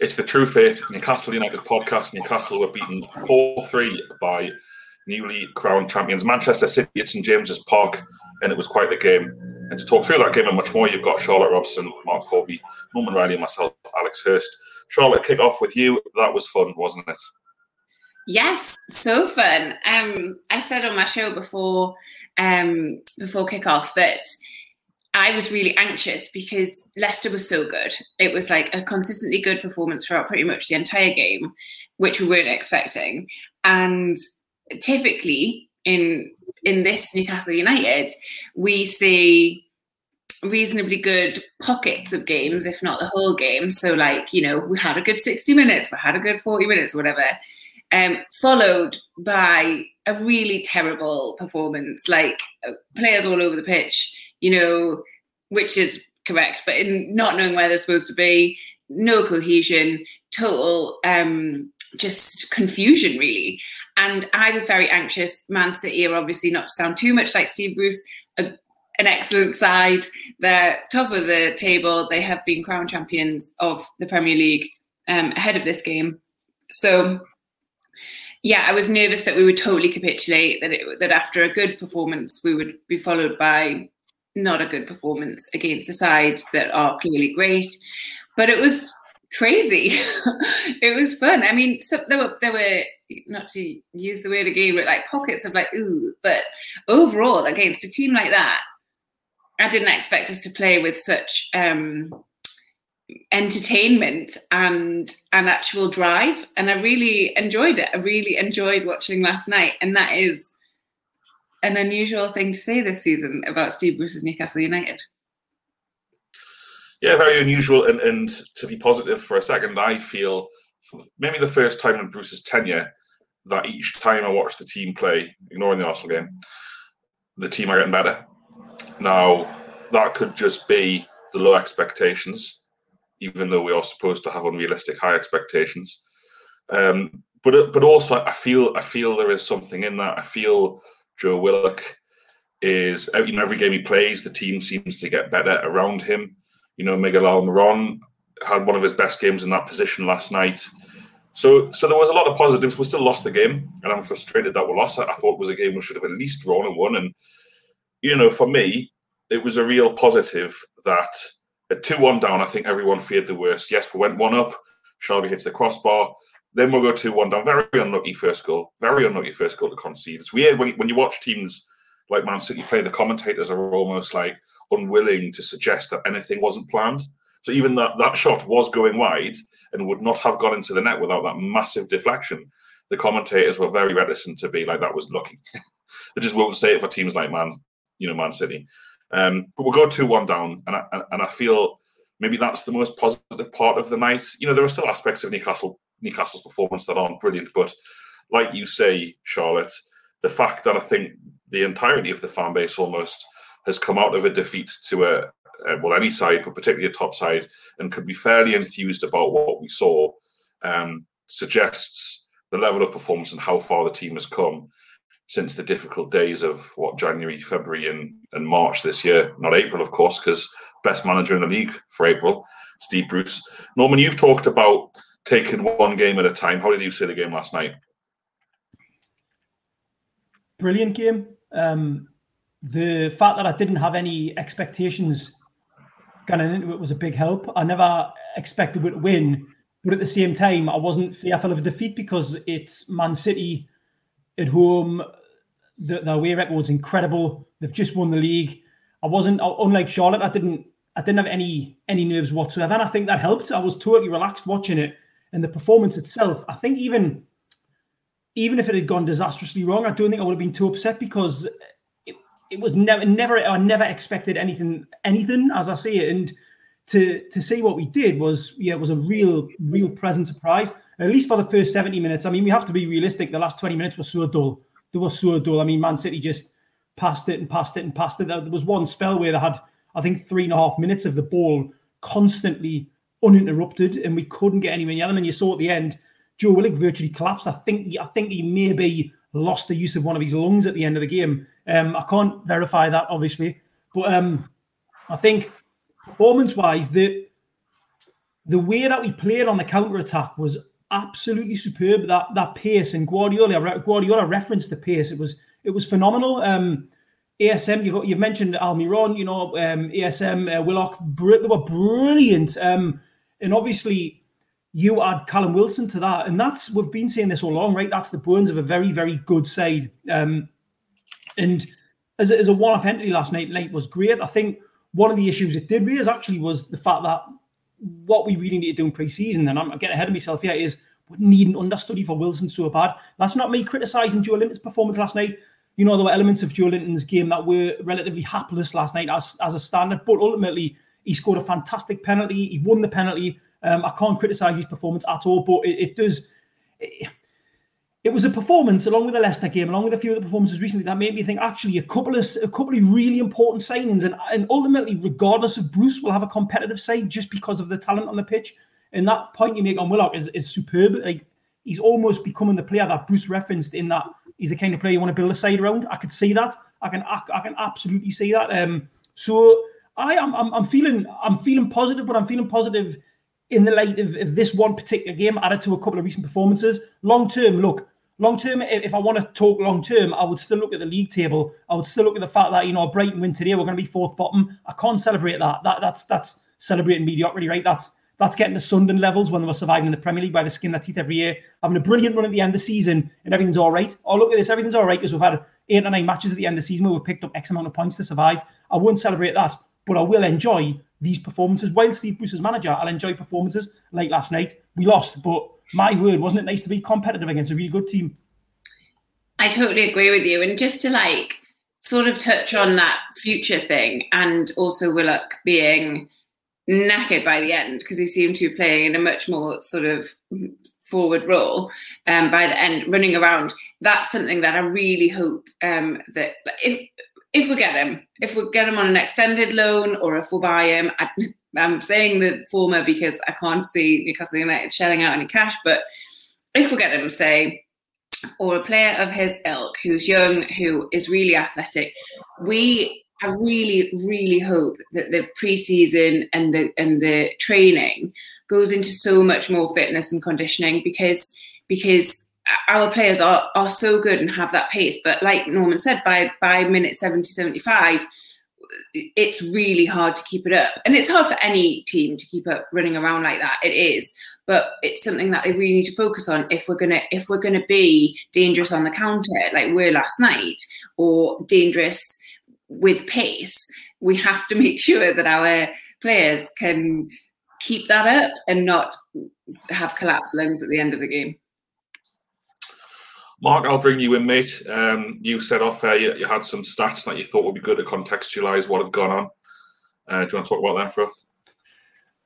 It's the True Faith Newcastle United podcast. Newcastle were beaten 4 3 by newly crowned champions Manchester City at St James's Park, and it was quite the game. And to talk through that game and much more, you've got Charlotte Robson, Mark Corby, Norman Riley, and myself, Alex Hurst. Charlotte, kick off with you. That was fun, wasn't it? Yes, so fun. Um, I said on my show before um, before kickoff that I was really anxious because Leicester was so good. It was like a consistently good performance throughout pretty much the entire game, which we weren't expecting. And typically in in this Newcastle United, we see reasonably good pockets of games, if not the whole game. So, like, you know, we had a good 60 minutes, we had a good 40 minutes, whatever, um, followed by a really terrible performance, like uh, players all over the pitch you know, which is correct, but in not knowing where they're supposed to be, no cohesion, total um, just confusion, really. And I was very anxious. Man City are obviously not to sound too much like Steve Bruce, a, an excellent side. They're top of the table. They have been crowned champions of the Premier League um, ahead of this game. So, yeah, I was nervous that we would totally capitulate. That it, that after a good performance, we would be followed by not a good performance against a side that are clearly great. But it was crazy. it was fun. I mean, so there were there were not to use the word again, but like pockets of like ooh. But overall, against a team like that, I didn't expect us to play with such um, entertainment and an actual drive. And I really enjoyed it. I really enjoyed watching last night, and that is an unusual thing to say this season about Steve Bruce's Newcastle United. Yeah, very unusual. And, and to be positive for a second, I feel maybe the first time in Bruce's tenure that each time I watch the team play, ignoring the Arsenal game, the team are getting better. Now, that could just be the low expectations, even though we are supposed to have unrealistic high expectations. Um, but but also, I feel I feel there is something in that. I feel Joe Willock is uh, you know every game he plays, the team seems to get better around him. You know, Miguel Almiron had one of his best games in that position last night. So, so there was a lot of positives. We still lost the game, and I'm frustrated that we lost it. I thought it was a game we should have at least drawn and won. And you know, for me, it was a real positive that at two-one down, I think everyone feared the worst. Yes, we went one up. Shelvey hits the crossbar. Then we'll go 2 1 down. Very unlucky first goal. Very unlucky first goal to concede. It's weird when, when you watch teams like Man City play, the commentators are almost like unwilling to suggest that anything wasn't planned. So even that, that shot was going wide and would not have gone into the net without that massive deflection. The commentators were very reticent to be like that was lucky. they just won't say it for teams like Man, you know, Man City. Um, but we'll go two one down, and I, and I feel maybe that's the most positive part of the night. You know, there are still aspects of Newcastle Newcastle's performance that aren't brilliant. But like you say, Charlotte, the fact that I think the entirety of the fan base almost has come out of a defeat to a, a well any side, but particularly a top side, and could be fairly enthused about what we saw, um, suggests the level of performance and how far the team has come since the difficult days of what January, February, and, and March this year. Not April, of course, because best manager in the league for April, Steve Bruce. Norman, you've talked about taking one game at a time. How did you see the game last night? Brilliant game. Um, the fact that I didn't have any expectations going into it was a big help. I never expected it to win, but at the same time, I wasn't fearful of a defeat because it's Man City at home. The, the away record's incredible. They've just won the league. I wasn't unlike Charlotte. I didn't I didn't have any any nerves whatsoever, and I think that helped. I was totally relaxed watching it, and the performance itself. I think even even if it had gone disastrously wrong, I don't think I would have been too upset because it, it was never never I never expected anything anything as I see it, and to to see what we did was yeah it was a real real pleasant surprise. At least for the first seventy minutes. I mean, we have to be realistic. The last twenty minutes were so dull. They were so dull. I mean, Man City just passed it and passed it and passed it. There was one spell where they had I think three and a half minutes of the ball constantly uninterrupted, and we couldn't get anywhere near them. And you saw at the end, Joe Willock virtually collapsed. I think I think he maybe lost the use of one of his lungs at the end of the game. Um, I can't verify that, obviously, but um, I think performance-wise, the the way that we played on the counter attack was absolutely superb. That that pace and Guardiola Guardiola referenced the pace. It was it was phenomenal. Um, ASM, you got you mentioned Almiron, you know, um, ASM, uh, Willock, br- they were brilliant. Um, and obviously, you add Callum Wilson to that, and that's we've been saying this all along, right? That's the bones of a very, very good side. Um, and as a, as a one-off entity last night, night was great. I think one of the issues it did raise actually was the fact that what we really need to do in pre-season, and I'm getting ahead of myself here, is we need an understudy for Wilson so bad. That's not me criticising Joelinton's performance last night you know, there were elements of Joelinton's game that were relatively hapless last night as, as a standard, but ultimately he scored a fantastic penalty. He won the penalty. Um, I can't criticise his performance at all, but it, it does. It, it, was a performance along with the Leicester game, along with a few of the performances recently, that made me think actually a couple of a couple of really important signings, and, and ultimately, regardless of Bruce, will have a competitive side just because of the talent on the pitch. And that point you make on Willock is, is superb. Like he's almost becoming the player that Bruce referenced in that he's the kind of player you want to build a side around. I could see that. I can I, I can absolutely see that. Um, so I am I'm, I'm, feeling I'm feeling positive, but I'm feeling positive in the light of, of this one particular game added to a couple of recent performances. Long term, look, long term, if I want to talk long term, I would still look at the league table. I would still look at the fact that you know Brighton win today, we're going to be fourth bottom. I can't celebrate that. That that's that's celebrating mediocrity, right? That's that's getting to Sunderland levels when they were surviving in the Premier League by the skin of their teeth every year, having a brilliant run at the end of the season, and everything's all right. Oh, look at this, everything's all right because we've had eight or nine matches at the end of the season where we've picked up X amount of points to survive. I won't celebrate that, but I will enjoy these performances. While Steve Bruce is manager, I'll enjoy performances like last night. We lost, but my word, wasn't it nice to be competitive against a really good team? I totally agree with you. And just to like sort of touch on that future thing and also Willock being knackered by the end because he seemed to be playing in a much more sort of forward role um, by the end, running around. That's something that I really hope um, that if if we get him, if we get him on an extended loan or if we buy him, I, am saying the former because I can't see Newcastle United shelling out any cash, but if we get him, say, or a player of his ilk who's young, who is really athletic, we I really, really hope that the preseason and the and the training goes into so much more fitness and conditioning because because our players are are so good and have that pace. But like Norman said, by by minute 70, 75, it's really hard to keep it up. And it's hard for any team to keep up running around like that. It is. But it's something that they really need to focus on if we're gonna if we're gonna be dangerous on the counter, like we are last night, or dangerous with pace, we have to make sure that our players can keep that up and not have collapsed lungs at the end of the game. Mark, I'll bring you in, mate. Um, you said off there you, you, had some stats that you thought would be good to contextualise what had gone on. Uh, do you want to talk about that, Fro?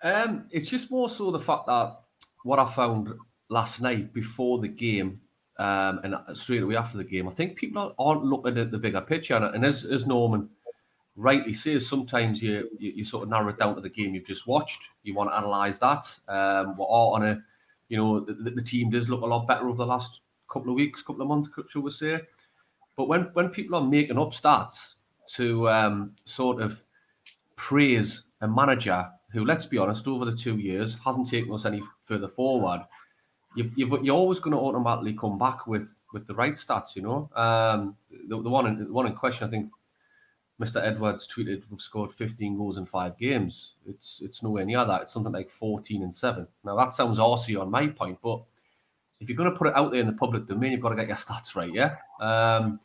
Um, it's just more so the fact that what I found last night before the game um, and straight away after the game. I think people aren't looking at the bigger picture, and as, as Norman rightly says, sometimes you, you, you sort of narrow it down to the game you've just watched. You want to analyse that. Um, we're all on a, you know, the, the, team does look a lot better over the last couple of weeks, couple of months, shall we say? But when when people are making up stats to um, sort of praise a manager who, let's be honest, over the two years hasn't taken us any further forward you, you, you're always going to automatically come back with with the right stats. You know, um, the, the one in, the one in question, I think Mr. Edwards tweeted we've scored 15 goals in five games. It's it's nowhere near that. It's something like 14 and seven. Now that sounds arsey on my point, but if you're going to put it out there in the public domain, you've got to get your stats right, yeah. Um,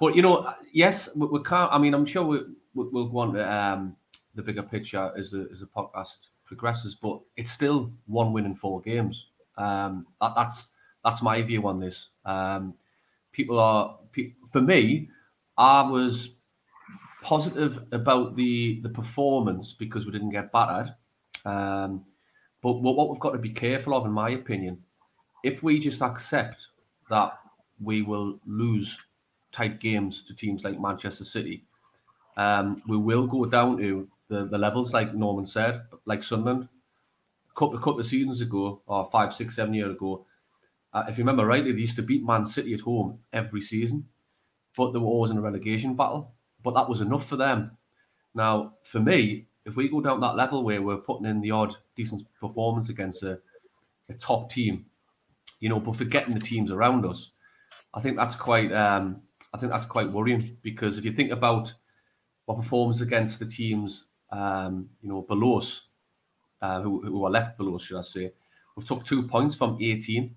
but you know, yes, we, we can't. I mean, I'm sure we, we, will go on to um, the bigger picture as the as the podcast progresses, but it's still one win in four games. Um, that, that's that's my view on this. Um, people are for me. I was positive about the the performance because we didn't get battered. Um, but what, what we've got to be careful of, in my opinion, if we just accept that we will lose tight games to teams like Manchester City, um, we will go down to the, the levels like Norman said, like Sunderland. A couple, a couple of seasons ago, or five, six, seven years ago, uh, if you remember rightly, they used to beat Man City at home every season, but they were always in a relegation battle but that was enough for them. Now, for me, if we go down that level where we're putting in the odd decent performance against a, a top team, you know, but forgetting the teams around us, I think that's quite um, I think that's quite worrying because if you think about what performs against the teams, um, you know, below us, uh, who, who are left below us, should I say, we've took two points from 18,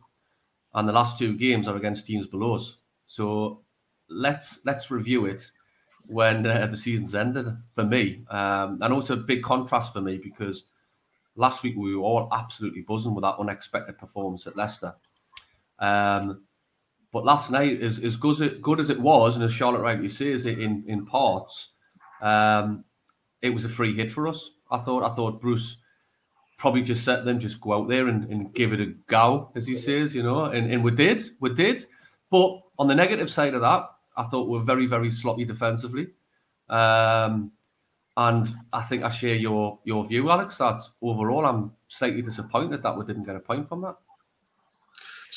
and the last two games are against teams below us. So let's let's review it when uh, the season's ended for me. Um, and also a big contrast for me because last week we were all absolutely buzzing with that unexpected performance at Leicester. Um, but last night, as, as good, as it, good as it was, and as Charlotte rightly says it in, in parts, um, it was a free hit for us. I thought I thought Bruce probably just set them just go out there and, and give it a go, as he says, you know, and, and we did, we did. But on the negative side of that, I thought we were very, very sloppy defensively. Um, and I think I share your your view, Alex, that overall I'm slightly disappointed that we didn't get a point from that.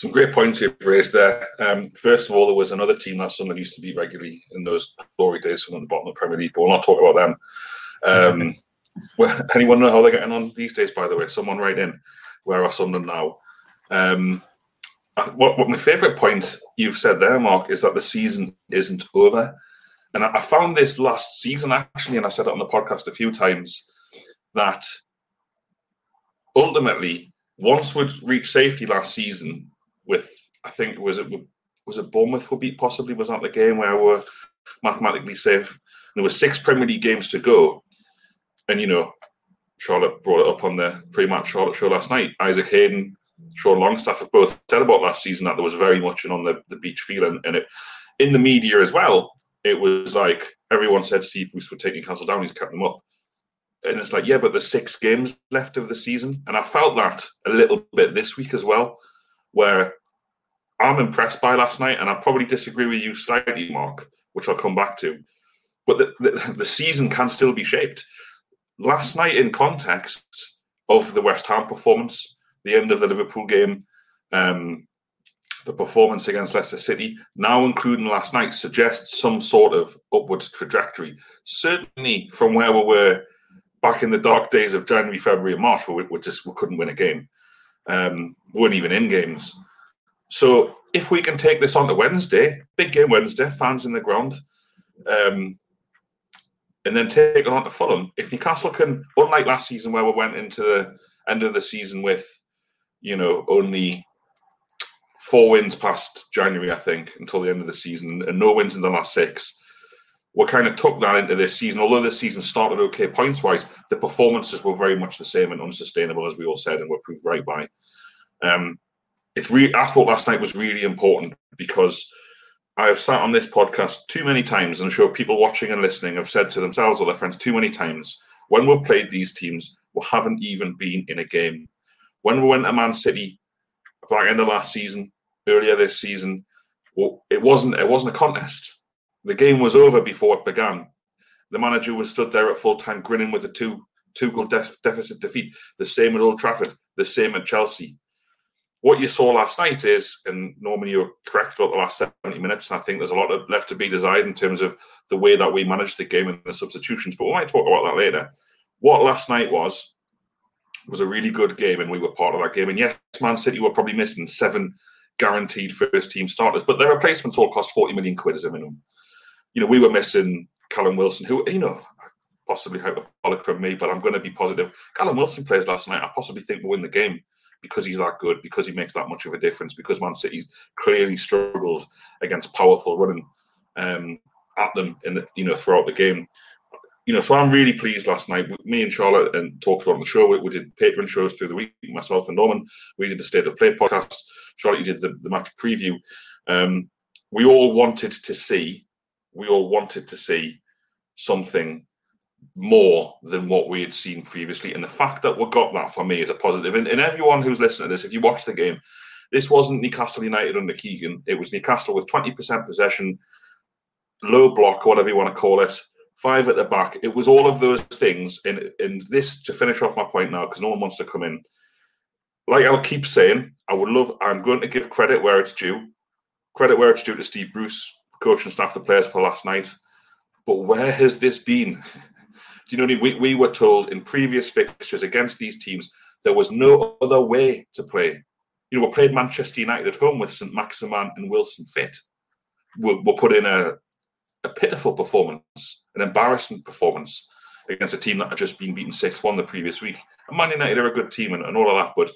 Some great points you've raised there. Um, first of all, there was another team that someone used to beat regularly in those glory days from the bottom of the Premier League, but we'll not talk about them. Um, well, anyone know how they're getting on these days, by the way? Someone write in. Where are Sunderland now? Um, what, what my favourite point you've said there, Mark, is that the season isn't over. And I, I found this last season actually, and I said it on the podcast a few times, that ultimately, once we'd reached safety last season, with I think was it was it Bournemouth who beat possibly was that the game where we were mathematically safe. There were six Premier League games to go, and you know, Charlotte brought it up on the pre-match Charlotte show last night. Isaac Hayden Sean Longstaff have both said about last season that there was very much an on the, the beach feeling and it in the media as well. It was like everyone said Steve Bruce would take Newcastle down, he's kept them up. And it's like, yeah, but there's six games left of the season. And I felt that a little bit this week as well, where I'm impressed by last night, and I probably disagree with you slightly, Mark, which I'll come back to. But the, the, the season can still be shaped. Last night, in context of the West Ham performance, the end of the Liverpool game, um, the performance against Leicester City, now including last night, suggests some sort of upward trajectory. Certainly from where we were back in the dark days of January, February, and March, where we, we just we couldn't win a game, um, we weren't even in games. So if we can take this on to Wednesday, big game Wednesday, fans in the ground, um, and then take it on to Fulham. If Newcastle can, unlike last season where we went into the end of the season with you know, only four wins past January, I think, until the end of the season, and no wins in the last six. We kind of took that into this season. Although this season started okay points wise, the performances were very much the same and unsustainable, as we all said, and were proved right by. Um, it's really, I thought last night was really important because I have sat on this podcast too many times, and I'm sure people watching and listening have said to themselves or their friends too many times when we've played these teams, we haven't even been in a game when we went to Man City back end of last season, earlier this season, it wasn't it wasn't a contest. The game was over before it began. The manager was stood there at full time, grinning with a two two goal def- deficit defeat. The same at Old Trafford. The same at Chelsea. What you saw last night is, and Norman, you're correct about the last 70 minutes. And I think there's a lot of left to be desired in terms of the way that we managed the game and the substitutions. But we might talk about that later. What last night was was a really good game, and we were part of that game. And yes, Man City were probably missing seven guaranteed first team starters, but their replacements all cost 40 million quid as a minimum. You know, we were missing Callum Wilson, who you know possibly hyperbolic from me, but I'm going to be positive. Callum Wilson plays last night. I possibly think we'll win the game because he's that good, because he makes that much of a difference, because Man City's clearly struggled against powerful running um, at them in the, you know throughout the game. You know, so I'm really pleased last night. With me and Charlotte and talked about on the show. We, we did Patreon shows through the week. Myself and Norman, we did the State of Play podcast. Charlotte, you did the, the match preview. Um, we all wanted to see, we all wanted to see something more than what we had seen previously. And the fact that we got that for me is a positive. And, and everyone who's listening to this, if you watch the game, this wasn't Newcastle United under Keegan. It was Newcastle with 20% possession, low block, whatever you want to call it, five at the back. It was all of those things. And, and this, to finish off my point now, because no one wants to come in, like I'll keep saying, I would love, I'm going to give credit where it's due. Credit where it's due to Steve Bruce, coach and staff, the players for last night. But where has this been? Do you know what I mean? We, we were told in previous fixtures against these teams there was no other way to play. You know, we played Manchester United at home with St. Maximin and Wilson fit. We'll, we'll put in a, a pitiful performance, an embarrassment performance against a team that had just been beaten 6 1 the previous week. And Man United are a good team and, and all of that, but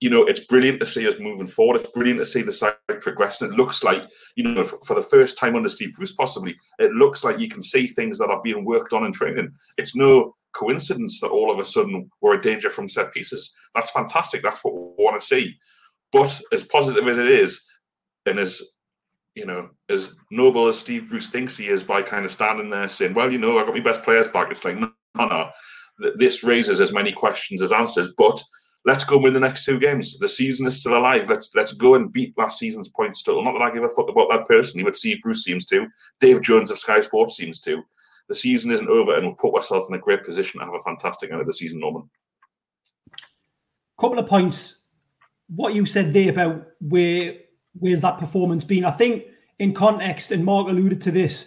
you know, it's brilliant to see us moving forward. It's brilliant to see the side progressing. It looks like, you know, for, for, the first time under Steve Bruce, possibly, it looks like you can see things that are being worked on in training. It's no coincidence that all of a sudden we're a danger from set pieces. That's fantastic. That's what we want to see. But as positive as it is, and as you know, as noble as Steve Bruce thinks he is by kind of standing there saying, "Well, you know, I got my best players back," it's like, no, no, no. This raises as many questions as answers, but let's go win the next two games. The season is still alive. Let's let's go and beat last season's points total. Not that I give a fuck about that personally, but Steve Bruce seems to. Dave Jones of Sky Sports seems to. The season isn't over, and we've put ourselves in a great position to have a fantastic end of the season, Norman. Couple of points. What you said there about where where's that performance been? I think in context, and Mark alluded to this,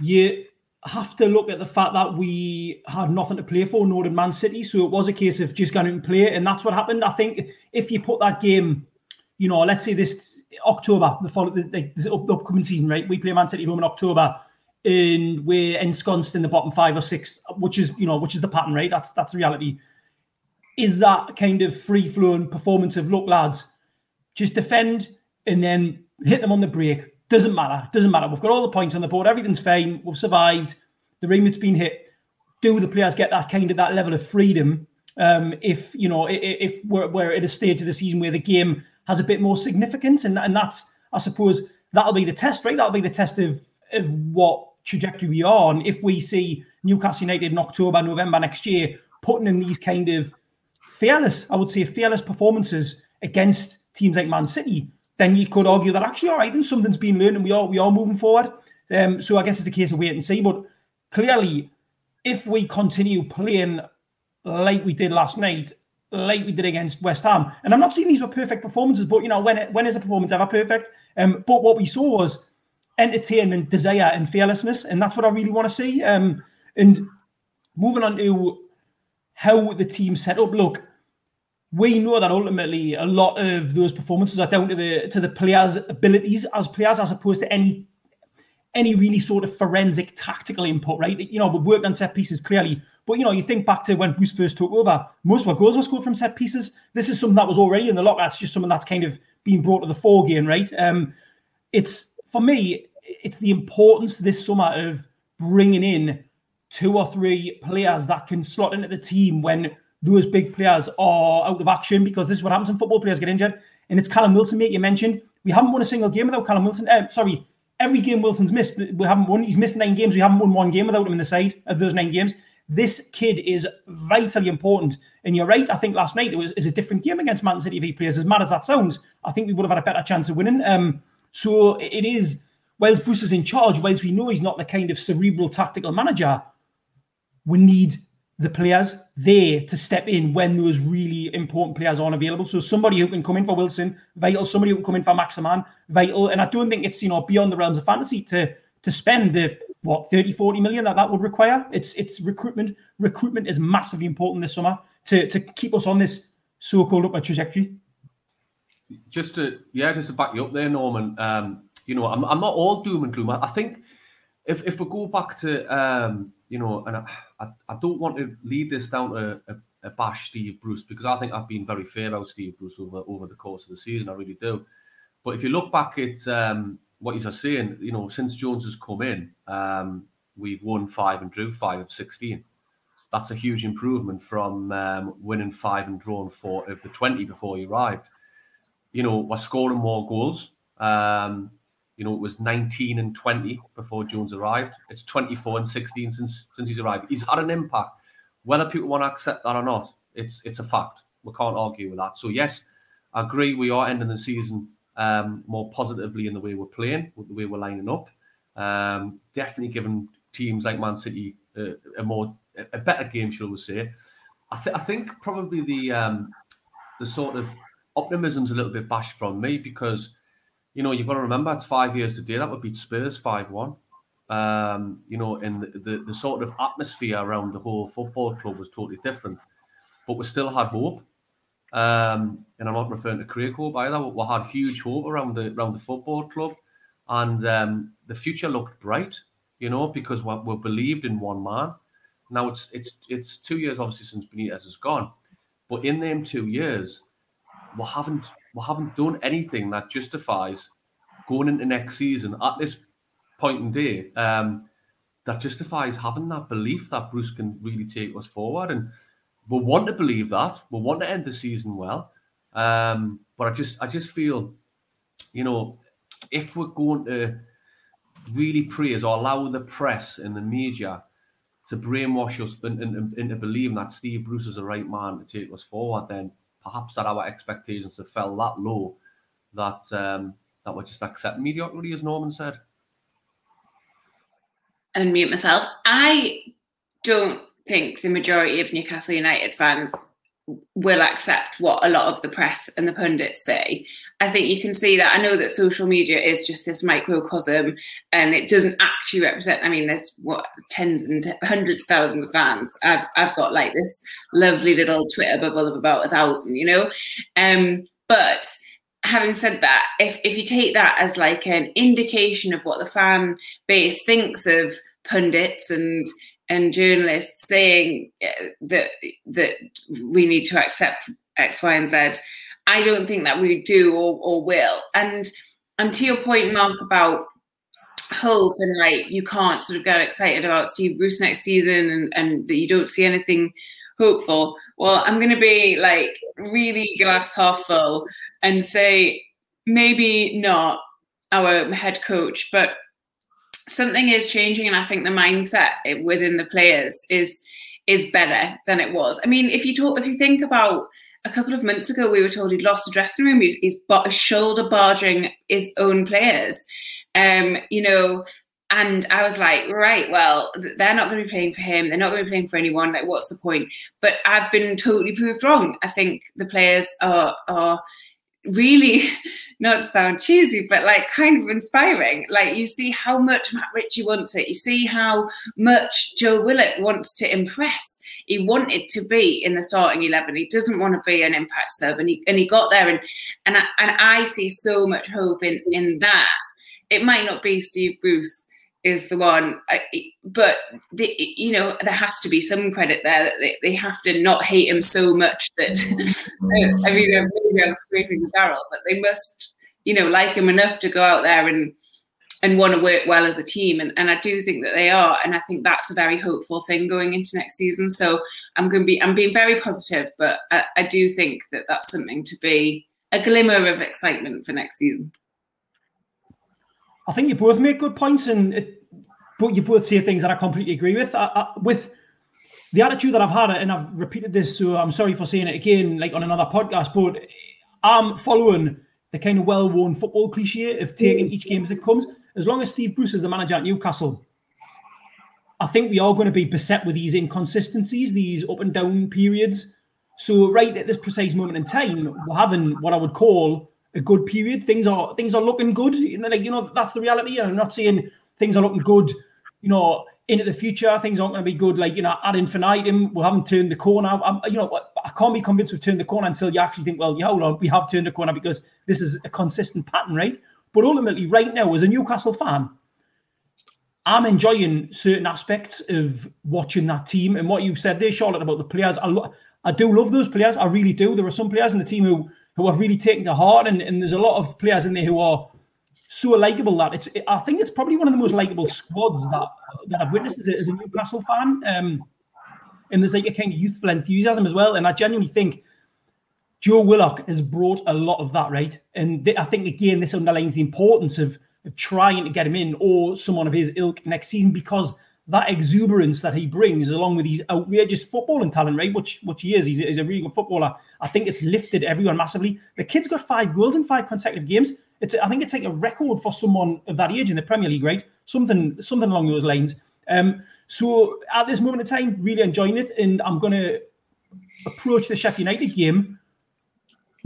you have to look at the fact that we had nothing to play for, nor did Man City. So it was a case of just going out and play, it. and that's what happened. I think if you put that game, you know, let's say this October, the, follow, the, the upcoming season, right? We play Man City home in October, and we're ensconced in the bottom five or six, which is you know, which is the pattern, right? That's that's the reality. Is that kind of free flowing performance of look, lads, just defend and then hit them on the break doesn't matter. Doesn't matter. We've got all the points on the board. Everything's fine. We've survived. The remote's been hit. Do the players get that kind of that level of freedom? Um, if you know, if, if we're, we're at a stage of the season where the game has a bit more significance, and and that's, I suppose, that'll be the test, right? That'll be the test of of what trajectory we are on. If we see Newcastle United in October, November next year putting in these kind of fearless, I would say, fearless performances against teams like Man City, then you could argue that actually, all right, then something's been learned and we are we are moving forward. Um, so I guess it's a case of wait and see. But clearly, if we continue playing like we did last night, like we did against West Ham, and I'm not saying these were perfect performances, but you know, when when is a performance ever perfect? Um, but what we saw was entertainment, desire, and fearlessness, and that's what I really want to see. Um, and moving on to how the team set up, look, we know that ultimately a lot of those performances are down to the to the players' abilities as players, as opposed to any any really sort of forensic tactical input, right? You know, we've worked on set pieces clearly, but you know, you think back to when Bruce first took over, most of our goals were scored from set pieces. This is something that was already in the locker. It's just something that's kind of being brought to the fore again, right? Um, it's for me, it's the importance this summer of bringing in two or three players that can slot into the team when those big players are out of action because this is what happens when football players get injured. And it's Callum Wilson, mate, you mentioned. We haven't won a single game without Callum Wilson. Uh, sorry, every game Wilson's missed, we haven't won. He's missed nine games. We haven't won one game without him in the side of those nine games. This kid is vitally important. And you're right. I think last night it was a different game against Man City if he plays. As mad as that sounds, I think we would have had a better chance of winning. Um, so it is, whilst Bruce is in charge, whilst we know he's not the kind of cerebral tactical manager, we need the players there to step in when those really important players aren't available. So somebody who can come in for Wilson, vital. Somebody who can come in for Maximin, vital. And I don't think it's you know beyond the realms of fantasy to to spend the what 30, 40 million that that would require. It's it's recruitment. Recruitment is massively important this summer to to keep us on this so-called upward trajectory. Just to yeah, just to back you up there, Norman. Um, you know, I'm I'm not all doom and gloom. I, I think if if we go back to um, you know, and I, I, I don't want to lead this down to a, a bash Steve Bruce because I think I've been very fair about Steve Bruce over over the course of the season. I really do. But if you look back at um, what he's saying, you know, since Jones has come in, um, we've won five and drew five of sixteen. That's a huge improvement from um, winning five and drawn four of the twenty before he arrived. You know, we're scoring more goals. Um, you know, it was 19 and 20 before Jones arrived. It's 24 and 16 since since he's arrived. He's had an impact. Whether people want to accept that or not, it's it's a fact. We can't argue with that. So yes, I agree. We are ending the season um, more positively in the way we're playing, the way we're lining up. Um, definitely giving teams like Man City a, a more a better game, shall we say? I, th- I think probably the um, the sort of optimism's a little bit bashed from me because you know, you've got to remember it's five years to do that would beat Spurs 5 1. Um, you know, and the, the, the, sort of atmosphere around the whole football club was totally different. But we still had hope. Um, and I'm not referring to Craig Hope either. We had huge hope around the around the football club. And um, the future looked bright, you know, because we, we believed in one man. Now it's it's it's two years obviously since Benitez has gone. But in them two years, we haven't we haven't done anything that justifies going into next season at this point in day um, that justifies having that belief that Bruce can really take us forward. And we want to believe that. We want to end the season well. Um, but I just I just feel, you know, if we're going to really praise or allow the press and the media to brainwash us into, into believing that Steve Bruce is the right man to take us forward, then perhaps that our expectations have fell that low that um, that we just accept mediocrity, as Norman said. Unmute myself. I don't think the majority of Newcastle United fans will accept what a lot of the press and the pundits say. I think you can see that. I know that social media is just this microcosm and it doesn't actually represent. I mean, there's what tens and hundreds of thousands of fans. I've, I've got like this lovely little Twitter bubble of about a thousand, you know? Um, but having said that, if, if you take that as like an indication of what the fan base thinks of pundits and and journalists saying uh, that that we need to accept X, Y, and Z. I don't think that we do or, or will. And and to your point, Mark, about hope and like you can't sort of get excited about Steve Bruce next season and, and that you don't see anything hopeful. Well, I'm gonna be like really glass half full and say maybe not our head coach, but something is changing, and I think the mindset within the players is is better than it was. I mean, if you talk, if you think about a couple of months ago, we were told he'd lost the dressing room. He's, he's shoulder barging his own players. Um, you know, and I was like, right, well, they're not going to be playing for him. They're not going to be playing for anyone. Like, what's the point? But I've been totally proved wrong. I think the players are are really not to sound cheesy, but like kind of inspiring. Like you see how much Matt Ritchie wants it. You see how much Joe Willock wants to impress. He wanted to be in the starting eleven. He doesn't want to be an impact sub, and he and he got there. And and I, and I see so much hope in in that. It might not be Steve Bruce is the one. But the, you know, there has to be some credit there that they, they have to not hate him so much that I mean, I'm scraping the barrel, but they must, you know, like him enough to go out there and and want to work well as a team. And, and I do think that they are. And I think that's a very hopeful thing going into next season. So I'm going to be, I'm being very positive, but I, I do think that that's something to be a glimmer of excitement for next season. I think you both make good points, and it, but you both say things that I completely agree with. I, I, with the attitude that I've had, and I've repeated this, so I'm sorry for saying it again, like on another podcast, but I'm following the kind of well-worn football cliche of taking mm. each game as it comes. As long as Steve Bruce is the manager at Newcastle, I think we are going to be beset with these inconsistencies, these up and down periods. So right at this precise moment in time, we're having what I would call a good period. Things are things are looking good. Like you know, that's the reality. I'm not saying things are looking good. You know, into the future, things aren't going to be good. Like you know, ad infinitum, we haven't turned the corner. I'm, you know, I can't be convinced we've turned the corner until you actually think, well, yeah, hold on, we have turned the corner because this is a consistent pattern, right? But ultimately, right now, as a Newcastle fan, I'm enjoying certain aspects of watching that team and what you've said there, Charlotte, about the players. I, lo- I do love those players. I really do. There are some players in the team who who have really taken to heart, and, and there's a lot of players in there who are so likable that it's. I think it's probably one of the most likable squads that that I've witnessed as a, as a Newcastle fan. Um, and there's like a kind of youthful enthusiasm as well. And I genuinely think Joe Willock has brought a lot of that, right? And th- I think again, this underlines the importance of, of trying to get him in or someone of his ilk next season because that exuberance that he brings, along with his outrageous footballing talent, right? Which which he is, he's, he's, a really good footballer. I think it's lifted everyone massively. The kid's got five goals in five consecutive games. It's I think it's like a record for someone of that age in the Premier League, right? Something something along those lines. Um, so at this moment in time, really enjoying it, and I'm going to approach the Sheffield United game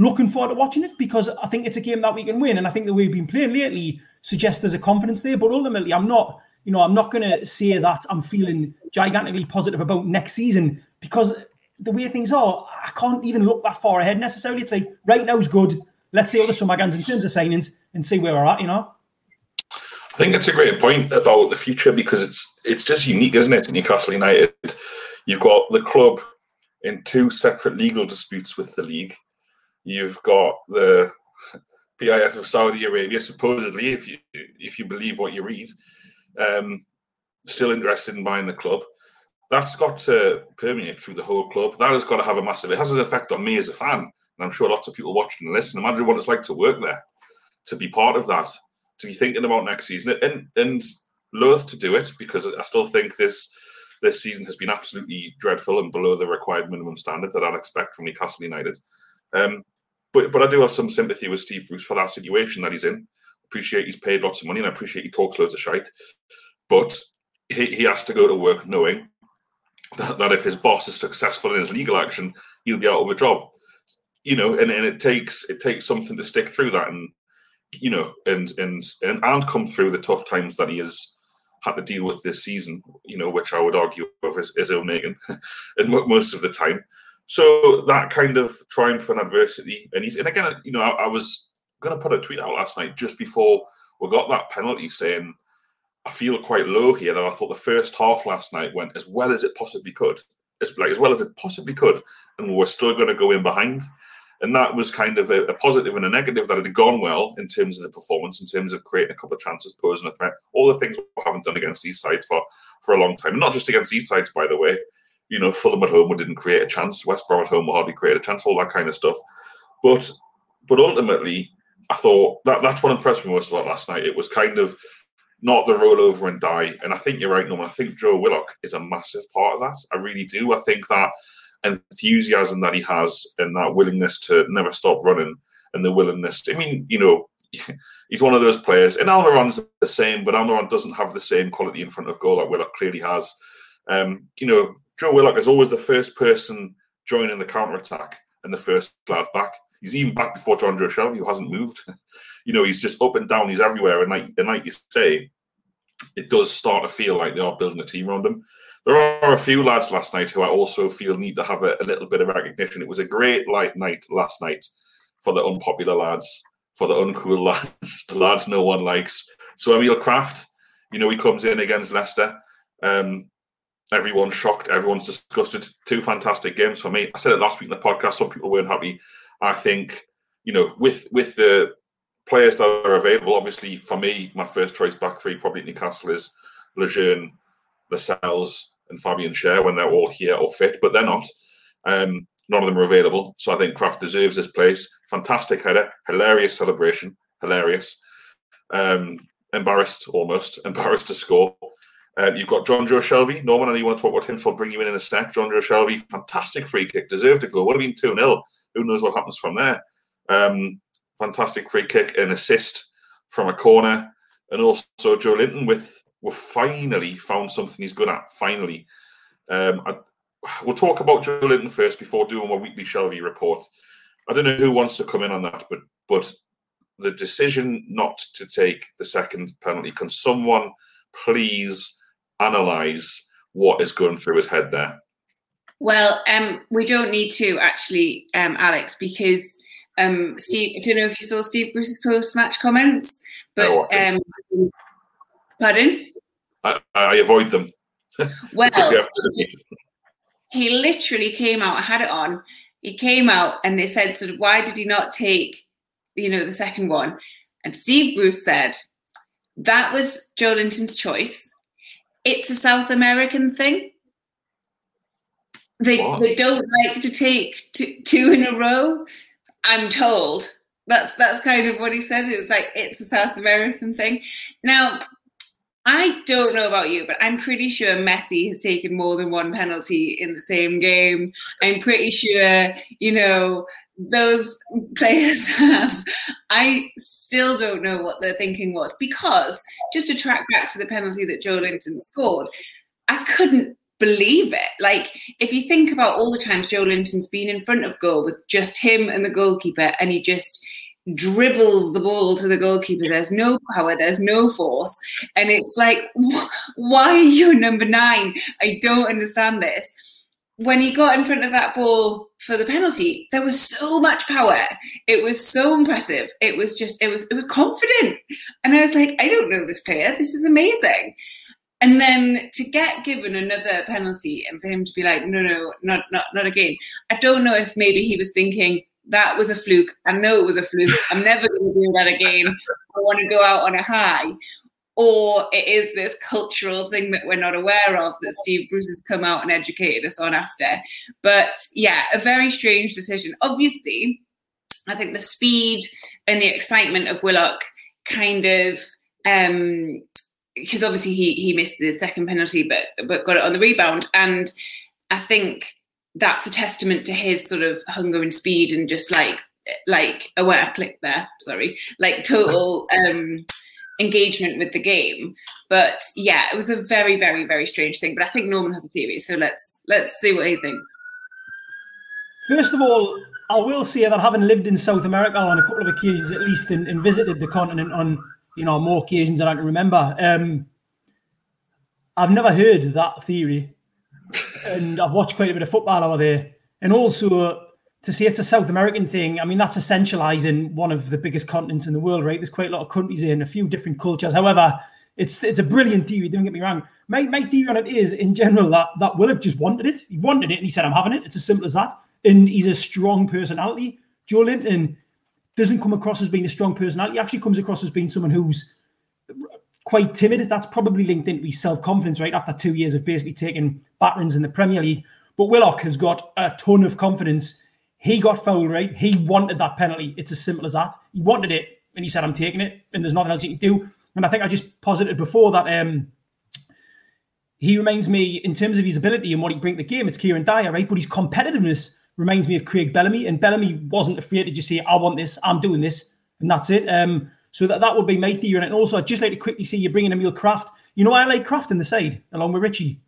looking forward to watching it because I think it's a game that we can win, and I think the way we've been playing lately suggests there's a confidence there. But ultimately, I'm not you know, I'm not going to say that I'm feeling gigantically positive about next season because the way things are, I can't even look that far ahead necessarily. It's like right now is good. Let's see how the summer goes in terms of signings and see where we're at. You know. I think it's a great point about the future because it's it's just unique, isn't it? Newcastle United, you've got the club in two separate legal disputes with the league. You've got the PIF of Saudi Arabia, supposedly, if you if you believe what you read, um, still interested in buying the club. That's got to permeate through the whole club. That has got to have a massive. It has an effect on me as a fan, and I'm sure lots of people watching and listening. Imagine what it's like to work there, to be part of that, to be thinking about next season, and and loath to do it because I still think this this season has been absolutely dreadful and below the required minimum standard that I'd expect from Newcastle United. Um, but but I do have some sympathy with Steve Bruce for that situation that he's in. Appreciate he's paid lots of money and I appreciate he talks loads of shite. But he, he has to go to work knowing that, that if his boss is successful in his legal action, he'll be out of a job. You know, and, and it takes it takes something to stick through that and you know and and and and come through the tough times that he has had to deal with this season, you know, which I would argue of his, his own making and most of the time. So that kind of triumph and adversity, and he's and again, you know, I, I was going to put a tweet out last night just before we got that penalty saying I feel quite low here that I thought the first half last night went as well as it possibly could, as like as well as it possibly could, and we're still going to go in behind. And that was kind of a, a positive and a negative that had gone well in terms of the performance, in terms of creating a couple of chances, posing a threat, all the things we haven't done against these sides for for a long time. And not just against these sides, by the way. You know, Fulham at home we didn't create a chance, West Brom at home we hardly create a chance, all that kind of stuff. But but ultimately, I thought that that's what impressed me most about last night. It was kind of not the roll over and die. And I think you're right, Norman. I think Joe Willock is a massive part of that. I really do. I think that enthusiasm that he has and that willingness to never stop running and the willingness to, I mean, you know, he's one of those players. And Almiron's the same, but Almiron doesn't have the same quality in front of goal that Willock clearly has. Um, you know, Joe Willock is always the first person joining the counter attack and the first lad back. He's even back before Jonjo Shelvey, who hasn't moved. you know, he's just up and down, he's everywhere. And like, and like you say, it does start to feel like they are building a team around him. There are a few lads last night who I also feel need to have a, a little bit of recognition. It was a great light night last night for the unpopular lads, for the uncool lads, the lads no one likes. So Emil Krafth, you know, he comes in against Leicester. Um, everyone's shocked, everyone's disgusted. Two fantastic games for me. I said it last week in the podcast. Some people weren't happy. I think you know with with the players that are available, obviously for me, my first choice back three probably Newcastle is Lejeune, Lascelles, and Fabian Schär when they're all here or fit, but they're not. Um, none of them are available, so I think Krafth deserves this place. Fantastic header, hilarious celebration, hilarious. Um, embarrassed almost, embarrassed to score. Uh, you've got Jonjo Shelvey. Norman, and you want to talk about him, so I'll bring you in in a sec. Jonjo Shelvey, fantastic free kick, deserved a goal. Would have been 2 0 who knows what happens from there? Um, fantastic free kick, and assist from a corner, and also Joelinton with we finally found something he's good at. Finally, um, I, we'll talk about Joelinton first before doing my weekly Shelvey report. I don't know who wants to come in on that, but but the decision not to take the second penalty. Can someone please analyze what is going through his head there? Well, um, we don't need to actually, um, Alex, because um, Steve. I don't know if you saw Steve Bruce's post-match comments, but um, pardon. I, I avoid them. Well, he literally came out. I had it on. He came out, and they said, "Sort of, why did he not take, you know, the second one?" And Steve Bruce said, "That was Joelinton's choice. It's a South American thing. They What? they don't like to take two, two in a row. I'm told." That's that's kind of what he said. It was like it's a South American thing. Now, I don't know about you, but I'm pretty sure Messi has taken more than one penalty in the same game. I'm pretty sure, you know, those players have. I still don't know what their thinking was because just to track back to the penalty that Joelinton scored, I couldn't believe it. Like, if you think about all the times Joelinton's been in front of goal with just him and the goalkeeper, and he just dribbles the ball to the goalkeeper. There's no power, there's no force. And it's like, wh- why are you number nine? I don't understand this. When he got in front of that ball for the penalty, there was so much power. It was so impressive. It was just, it was, it was confident. And I was like, I don't know this player. This is amazing. And then to get given another penalty and for him to be like, no, no, not, not, not again. I don't know if maybe he was thinking, that was a fluke. I know it was a fluke. I'm never going to do that again. I want to go out on a high. Or it is this cultural thing that we're not aware of that Steve Bruce has come out and educated us on after. But yeah, a very strange decision. Obviously, I think the speed and the excitement of Willock kind of um because obviously he he missed the second penalty but but got it on the rebound and I think that's a testament to his sort of hunger and speed and just like like wait, I clicked there sorry like total um engagement with the game. But yeah it was a very very very strange thing. But I think Norman has a theory so let's let's see what he thinks. First of all, I will say that having lived in South America on a couple of occasions at least and, and visited the continent on you know more occasions than I can remember, um, I've never heard that theory, and I've watched quite a bit of football over there. And also to say it's a South American thing, I mean that's essentializing one of the biggest continents in the world, right? There's quite a lot of countries and a few different cultures. However, it's it's a brilliant theory. Don't get me wrong. My my theory on it is, in general, that that Willock just wanted it. He wanted it, and he said, "I'm having it." It's as simple as that. And he's a strong personality. Joelinton doesn't come across as being a strong personality. He actually comes across as being someone who's quite timid. That's probably linked into his self confidence, right? After two years of basically taking batterings in the Premier League. But Willock has got a ton of confidence. He got fouled, right? He wanted that penalty. It's as simple as that. He wanted it, and he said, "I'm taking it," and there's nothing else he can do. And I think I just posited before that um, he reminds me in terms of his ability and what he bring to the game. It's Kieran Dyer, right? But his competitiveness reminds me of Craig Bellamy, and Bellamy wasn't afraid to just say, "I want this. I'm doing this," and that's it. Um, so that, that would be my theory. And also, I'd just like to quickly see you bringing Emil Krafth. You know, I like Krafth in the side along with Ritchie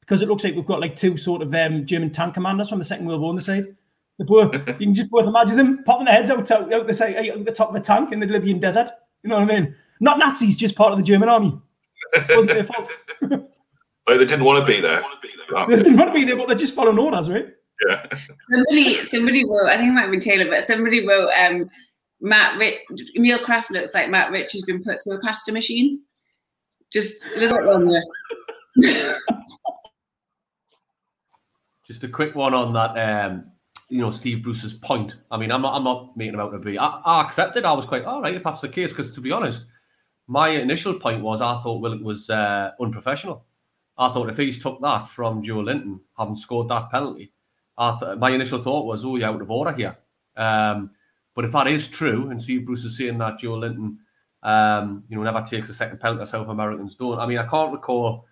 because it looks like we've got like two sort of um, German tank commanders from the Second World War on the side. The both, you can just both imagine them popping their heads out, out, out the side, out the top of a tank in the Libyan desert. You know what I mean? Not Nazis, just part of the German army. Wasn't their fault. Like they didn't want to be there. they didn't want to be there, but they're just following orders, right? Yeah. somebody somebody wrote I think it might have been Taylor but somebody wrote um Matt Rich Emil Krafth looks like Matt Rich has been put through a pasta machine just a little bit longer Just a quick one on that. Um, you know, Steve Bruce's point. I mean, I'm not, I'm not making him out to be. I, I accepted. I was quite all right if that's the case. Because to be honest, my initial point was I thought Willock was uh, unprofessional. I thought if he's took that from Joelinton, having scored that penalty, I th- my initial thought was, oh, you're out of order here. Um, but if that is true, and Steve Bruce is saying that Joelinton, um, you know, never takes a second penalty, South Americans don't. I mean, I can't recall,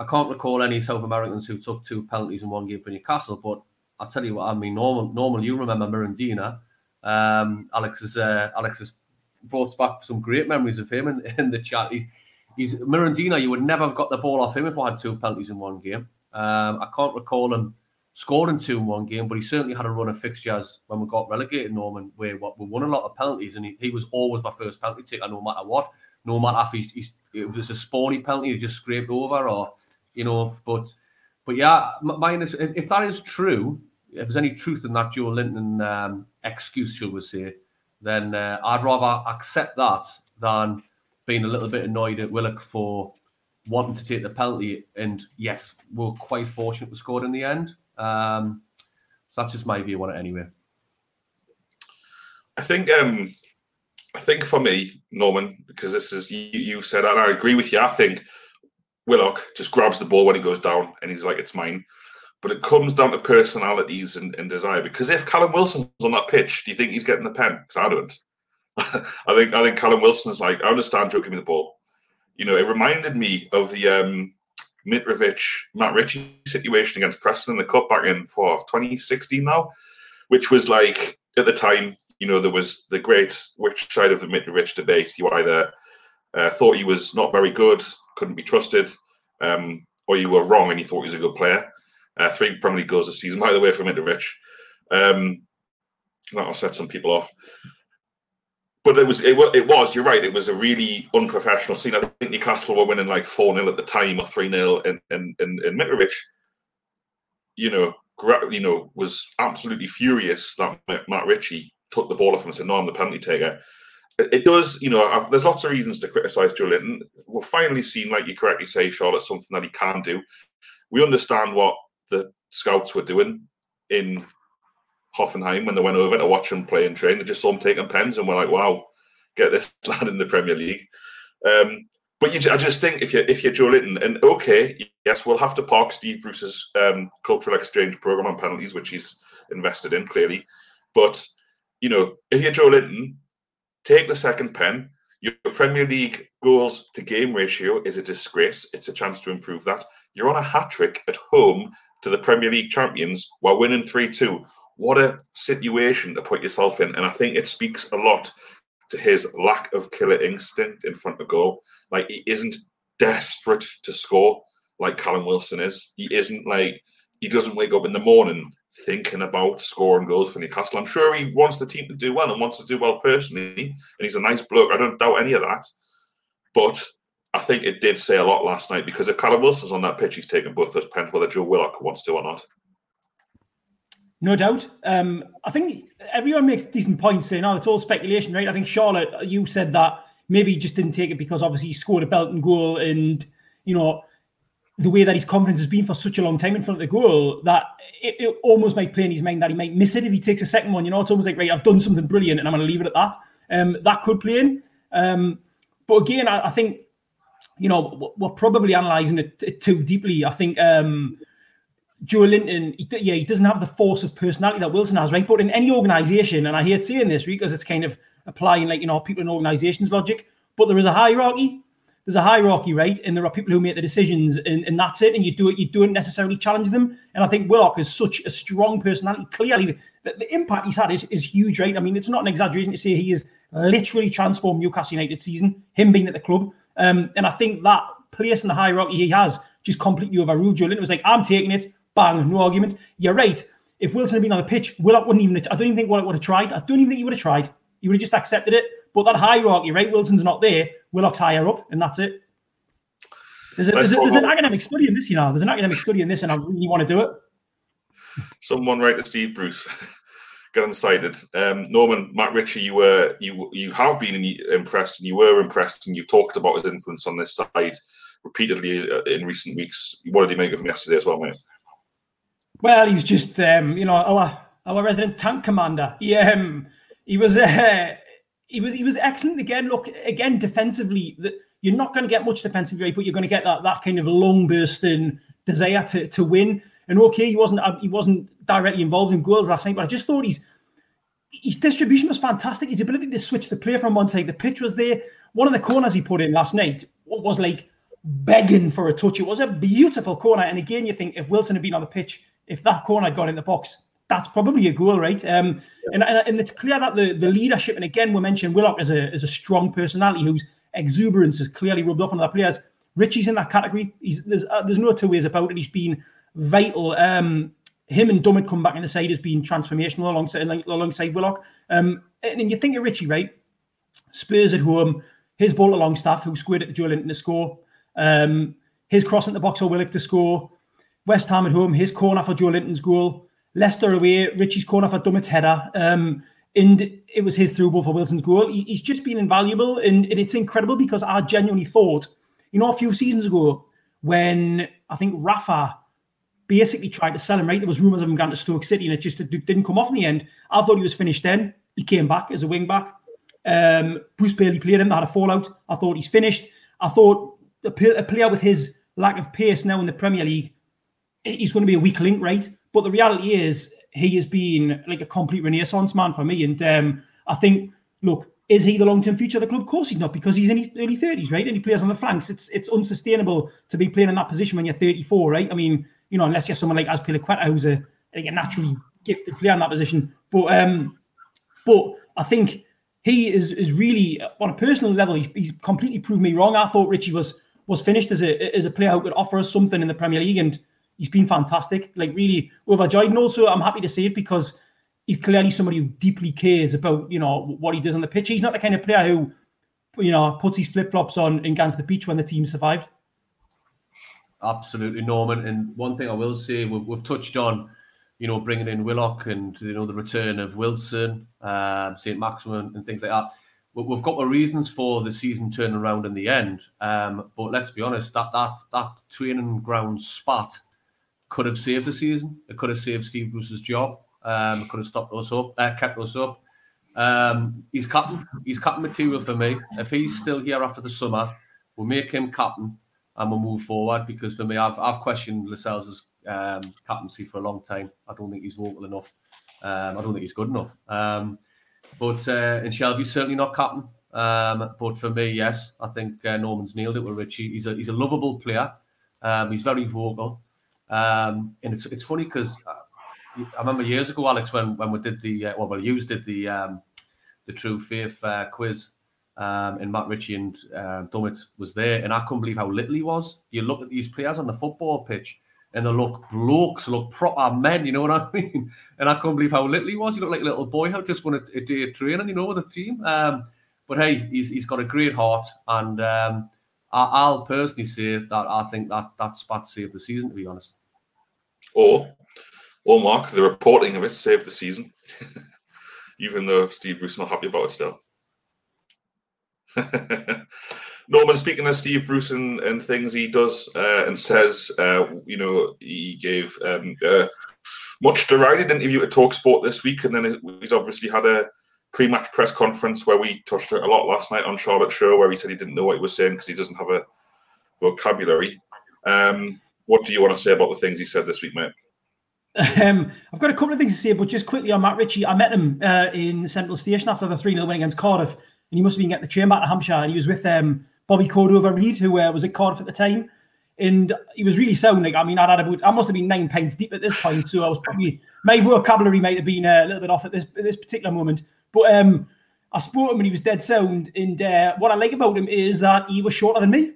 I can't recall any South Americans who took two penalties in one game for Newcastle. But I'll tell you what, I mean, normal, normal. You remember Mirandinha? Um, Alex has, uh, Alex has brought back some great memories of him in, in the chat. He's, he's Mirandinha. You would never have got the ball off him if I had two penalties in one game. Um, I can't recall him scoring two in one game, but he certainly had a run of fixtures when we got relegated, Norman, where what, we won a lot of penalties, and he, he was always my first penalty taker, no matter what. No matter if he's, he's it was a spawny penalty, he just scraped over, or you know. But but yeah, m- my initial- if, if that is true, if there's any truth in that Joelinton um, excuse, shall we say, then uh, I'd rather accept that than being a little bit annoyed at Willock for wanting to take the penalty. And yes, we're quite fortunate we scored in the end. Um, so that's just my view on it anyway. I think um I think for me, Norman, because this is you, you said, and I agree with you. I think Willock just grabs the ball when he goes down, and he's like, "It's mine." But it comes down to personalities and, and desire. Because if Callum Wilson's on that pitch, do you think he's getting the pen? Because I don't. I think I think Callum Wilson's like, I understand Joe, give me the ball. You know, it reminded me of the um, Mitrovic, Matt Ritchie situation against Preston in the Cup back in for 2016 now, which was like at the time you know, there was the great which side of the Mitrovic debate. You either uh, thought he was not very good, couldn't be trusted, um, or you were wrong and you thought he was a good player. Uh, three Premier League goals a season, by the way, for Mitrovic. Um, that'll set some people off. But it was, it, it was, you're right, it was a really unprofessional scene. I think Newcastle were winning like 4 0 at the time or 3 0, and, and, and, Mitrovic, you know, you know, was absolutely furious that Matt Ritchie took the ball off him and said, "No, I'm the penalty taker." It, does, you know. I've, there's lots of reasons to criticise Joelinton. We're finally seeing, like you correctly say, Charlotte, something that he can do. We understand what the scouts were doing in Hoffenheim when they went over to watch him play and train. They just saw him taking pens and were like, "Wow, get this lad in the Premier League." Um, but you, I just think if you're if you're Joelinton, and okay, yes, we'll have to park Steve Bruce's um, cultural exchange program on penalties, which he's invested in clearly. But you know, if you're Joelinton, take the second pen. Your Premier League goals to game ratio is a disgrace. It's a chance to improve that. You're on a hat trick at home to the Premier League champions while winning 3 2. What a situation to put yourself in. And I think it speaks a lot to his lack of killer instinct in front of goal. Like, he isn't desperate to score like Callum Wilson is. He isn't like, he doesn't wake up in the morning thinking about scoring goals for Newcastle. I'm sure he wants the team to do well and wants to do well personally, and he's a nice bloke. I don't doubt any of that. But I think it did say a lot last night because if Callum Wilson's on that pitch, he's taking both those pens, whether Joe Willock wants to or not. No doubt. Um, I think everyone makes decent points saying, oh, it's all speculation, right? I think Charlotte, you said that maybe he just didn't take it because obviously he scored a Belton goal and, you know, the way that his confidence has been for such a long time in front of the goal that it, it, almost might play in his mind that he might miss it if he takes a second one. You know, it's almost like, right, I've done something brilliant and I'm going to leave it at that. Um, that could play in. Um, but again, I, I, think, you know, we're probably analysing it, too deeply. I think um, Joelinton, he, yeah, he doesn't have the force of personality that Wilson has, right? But in any organisation, and I hate saying this because it's kind of applying like, you know, people in organisations logic, but there is a hierarchy there's a hierarchy, right? And there are people who make the decisions, and, and that's it. And you do it, you don't necessarily challenge them. And I think Willock is such a strong personality. Clearly, the, the impact he's had is, is huge, right? I mean, it's not an exaggeration to say he has literally transformed Newcastle United season, him being at the club. Um, and I think that place in the hierarchy he has just completely overruled Joe It was like, I'm taking it, bang, no argument. You're right. If Wilson had been on the pitch, Willock wouldn't even, I don't even think Willock would have tried. I don't even think he would have tried. He would have just accepted it. But that hierarchy, right? Wilson's not there. Willock's higher up, and that's it. There's, a, there's, a, there's an academic study in this, you know. There's an academic study in this, and I really want to do it. Someone write to Steve Bruce. Get cited. Um, Norman, Matt Ritchie, you were you you have been impressed, and you were impressed, and you've talked about his influence on this side repeatedly uh, in recent weeks. What did he make of him yesterday as well, mate? Well, he was just um, you know our our resident tank commander. He um, he was uh, he was he was excellent again. Look again defensively, that you're not going to get much defensively, but you're going to get that that kind of long burst bursting desire to to win. And okay, he wasn't he wasn't directly involved in goals last night, but I just thought he's his distribution was fantastic. His ability to switch the play from one side, the pitch was there. One of the corners he put in last night was like begging for a touch. It was a beautiful corner. And again, you think if Wilson had been on the pitch, if that corner had got in the box, that's probably a goal, right? Um, yeah. and, and it's clear that the, the leadership, and again, we mentioned Willock as a, as a strong personality whose exuberance has clearly rubbed off on other players. Ritchie's in that category. He's, there's uh, there's no two ways about it. He's been vital. Um, him and Dummett come back in the side has been transformational alongside alongside Willock. Um, and, and you think of Ritchie, right? Spurs at home, his ball to Longstaff, who squared it to Joelinton to score. Um, his cross into the box for Willock to score. West Ham at home, his corner for Joelinton's goal. Leicester away, Ritchie's corner for Dummett's header. Um, and it was his through ball for Wilson's goal. He, he's just been invaluable, and, and, it's incredible because I genuinely thought you know, a few seasons ago when I think Rafa basically tried to sell him, right? There was rumours of him going to Stoke City and it just didn't come off in the end. I thought he was finished then. He came back as a wing back. Um, Bruce Bailey played him. They had a fallout. I thought he's finished. I thought a, player with his lack of pace now in the Premier League, he's going to be a weak link, right? But the reality is, he has been like a complete renaissance man for me. And um, I think, look, is he the long-term future of the club? Of course he's not, because he's in his early 30s, right? And he plays on the flanks. It's it's unsustainable to be playing in that position when you're 34, right? I mean, you know, unless you're someone like Azpilicueta, who's a, like a naturally gifted player in that position. But um, but I think he is is really on a personal level. He's, he's completely proved me wrong. I thought Ritchie was was finished as a as a player who could offer us something in the Premier League, and he's been fantastic. Like really overjoyed. And also, I'm happy to see it because he's clearly somebody who deeply cares about you know what he does on the pitch. He's not the kind of player who you know puts his flip flops on and to the beach when the team survived. Absolutely, Norman. And one thing I will say, we've, we've touched on you know, bringing in Willock and you know the return of Wilson, um, Saint Maximin, and things like that. We've got the reasons for the season turning around in the end, um, but let's be honest, that that that training ground spot could have saved the season. It could have saved Steve Bruce's job. Um, it could have stopped us up, uh, kept us up. Um, he's captain. He's captain material for me. If he's still here after the summer, we'll make him captain and we'll move forward. Because for me, I've I've questioned Lascelles' um, captaincy for a long time. I don't think he's vocal enough. Um, I don't think he's good enough. Um, but uh, and Shelvey's certainly not captain. Um, but for me, yes, I think uh, Norman's nailed it with Ritchie. He's a he's a lovable player. Um, he's very vocal, um, and it's it's funny because uh, I remember years ago, Alex, when when we did the uh, well, well, you did the um, the True Faith uh, quiz, um, and Matt Ritchie and uh, Dummett was there, and I couldn't believe how little he was. You look at these players on the football pitch, and they look blokes, look proper men, you know what I mean? And I can't believe how little he was. He looked like a little boy who just wanted a day of training, you know, with the team. Um, but hey, he's, he's got a great heart, and um, I, will personally say that I think that that spot saved the season, to be honest. Or, or Mark, the reporting of it saved the season, even though Steve Bruce not happy about it still. Norman, speaking of Steve Bruce and, and things he does uh, and says, uh, you know, he gave um, uh, much derided interview at Talksport this week, and then he's obviously had a pre-match press conference where we touched a lot last night on Charlotte Show, where he said he didn't know what he was saying because he doesn't have a vocabulary. Um, what do you want to say about the things he said this week, mate? Um, I've got a couple of things to say, but just quickly on Matt Ritchie, I met him uh, in Central Station after the 3 0 win against Cardiff, and he must have been getting the train back to Hampshire, and he was with um, Bobby Cordova-Reid, who uh, was at Cardiff at the time. And he was really sounding. I mean, I'd had about, I must have been nine pints deep at this point. So I was probably, my vocabulary might have been a little bit off at this at this particular moment. But um, I spoke him and he was dead sound. And uh, what I like about him is that he was shorter than me.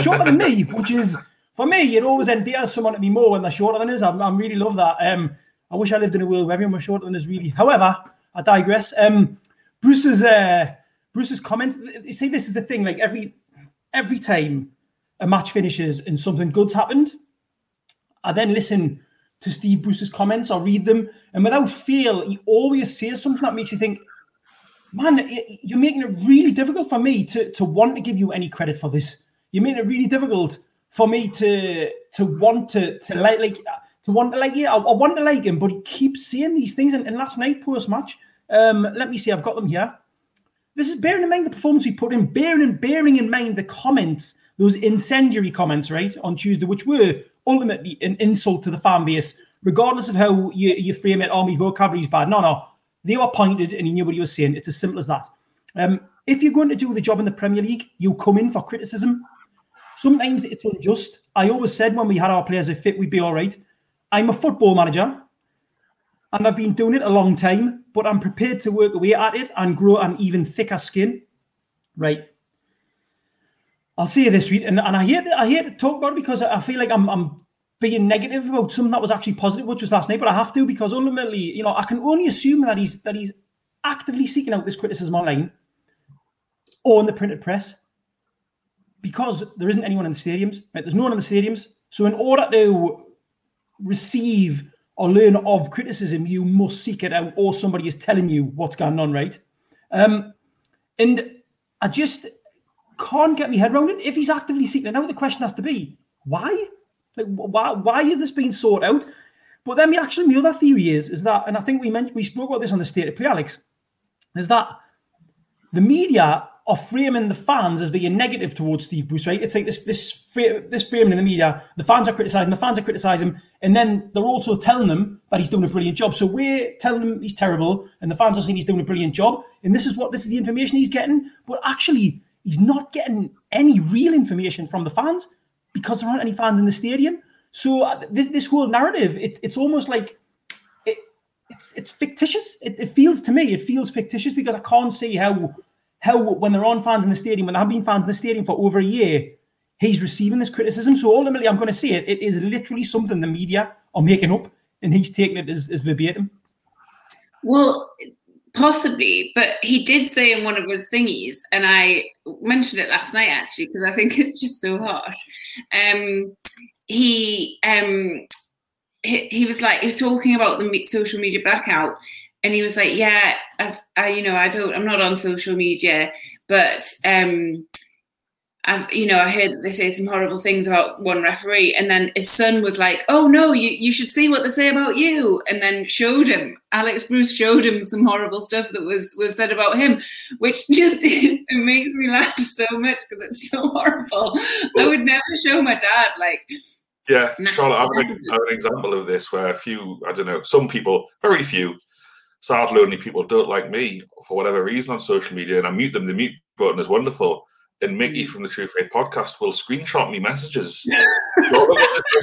Shorter than me, which is, for me, it always endears someone to me more when they're shorter than us. I, I really love that. Um, I wish I lived in a world where everyone was shorter than us, really. However, I digress. Um, Bruce's uh, Bruce's comments. You see, this is the thing. Like every every time a match finishes and something good's happened, I then listen to Steve Bruce's comments. I read them, and without fail, he always says something that makes you think, "Man, you're making it really difficult for me to to want to give you any credit for this. You're making it really difficult for me to to want to to like like." To want to like, yeah, I, I want to like him, but he keeps saying these things. And, and last night, post match, um, let me see, I've got them here. This is bearing in mind the performance we put in, bearing in bearing in mind the comments, those incendiary comments, right, on Tuesday, which were ultimately an insult to the fan base, regardless of how you, you frame it. Oh, my vocabulary is bad. No, no, they were pointed, and he knew what he was saying. It's as simple as that. Um, if you're going to do the job in the Premier League, you come in for criticism. Sometimes it's unjust. I always said when we had our players fit, we'd be all right. I'm a football manager, and I've been doing it a long time but I'm prepared to work away at it and grow an even thicker skin. Right. I'll say this, Reed, and, and I hate I hate to talk about it because I feel like I'm I'm being negative about something that was actually positive, which was last night. But I have to because ultimately, you know, I can only assume that he's that he's actively seeking out this criticism online or in the printed press because there isn't anyone in the stadiums. Right? There's no one in the stadiums. So in order to receive or learn of criticism, you must seek it out, or somebody is telling you what's going on, right? Um, and I just, can't get my head around it. If he's actively seeking it out, the question has to be why? Like, why? Why is this being sought out? But then, actually, the other theory is is that, and I think we mentioned we spoke about this on the state of play, Alex, is that the media are framing the fans as being negative towards Steve Bruce, right? It's like this this this framing in the media. The fans are criticizing, the fans are criticizing, and then they're also telling them that he's doing a brilliant job. So we're telling him he's terrible, and the fans are saying he's doing a brilliant job. And this is what this is the information he's getting. But actually, he's not getting any real information from the fans because there aren't any fans in the stadium. So uh, this this whole narrative, it, it's almost like it, it's it's fictitious. It, it feels to me, it feels fictitious because I can't see how how when there aren't fans in the stadium, when there have been fans in the stadium for over a year, he's receiving this criticism. So ultimately, I'm going to say it. It is literally something the media are making up, and he's taking it as, as verbatim. Well, possibly, but he did say in one of his thingies, and I mentioned it last night actually because I think it's just so harsh. Um, he um, he, he was like he was talking about the social media blackout and he was like, "Yeah, I've, I, you know, I don't, I'm not on social media, but um, I've, you know, I heard that they say some horrible things about one referee." And then his son was like, "Oh no, you, you should see what they say about you," and then showed him. Alex Bruce showed him some horrible stuff that was was said about him, which just it, makes me laugh so much because it's so horrible. I would never show my dad like. Yeah, Charlotte, I have, an, I have an example of this where a few, I don't know, some people, very few, sadly only people don't like me for whatever reason on social media and I mute them. The mute button is wonderful. And Mickey mm. from the True Faith podcast will screenshot me messages.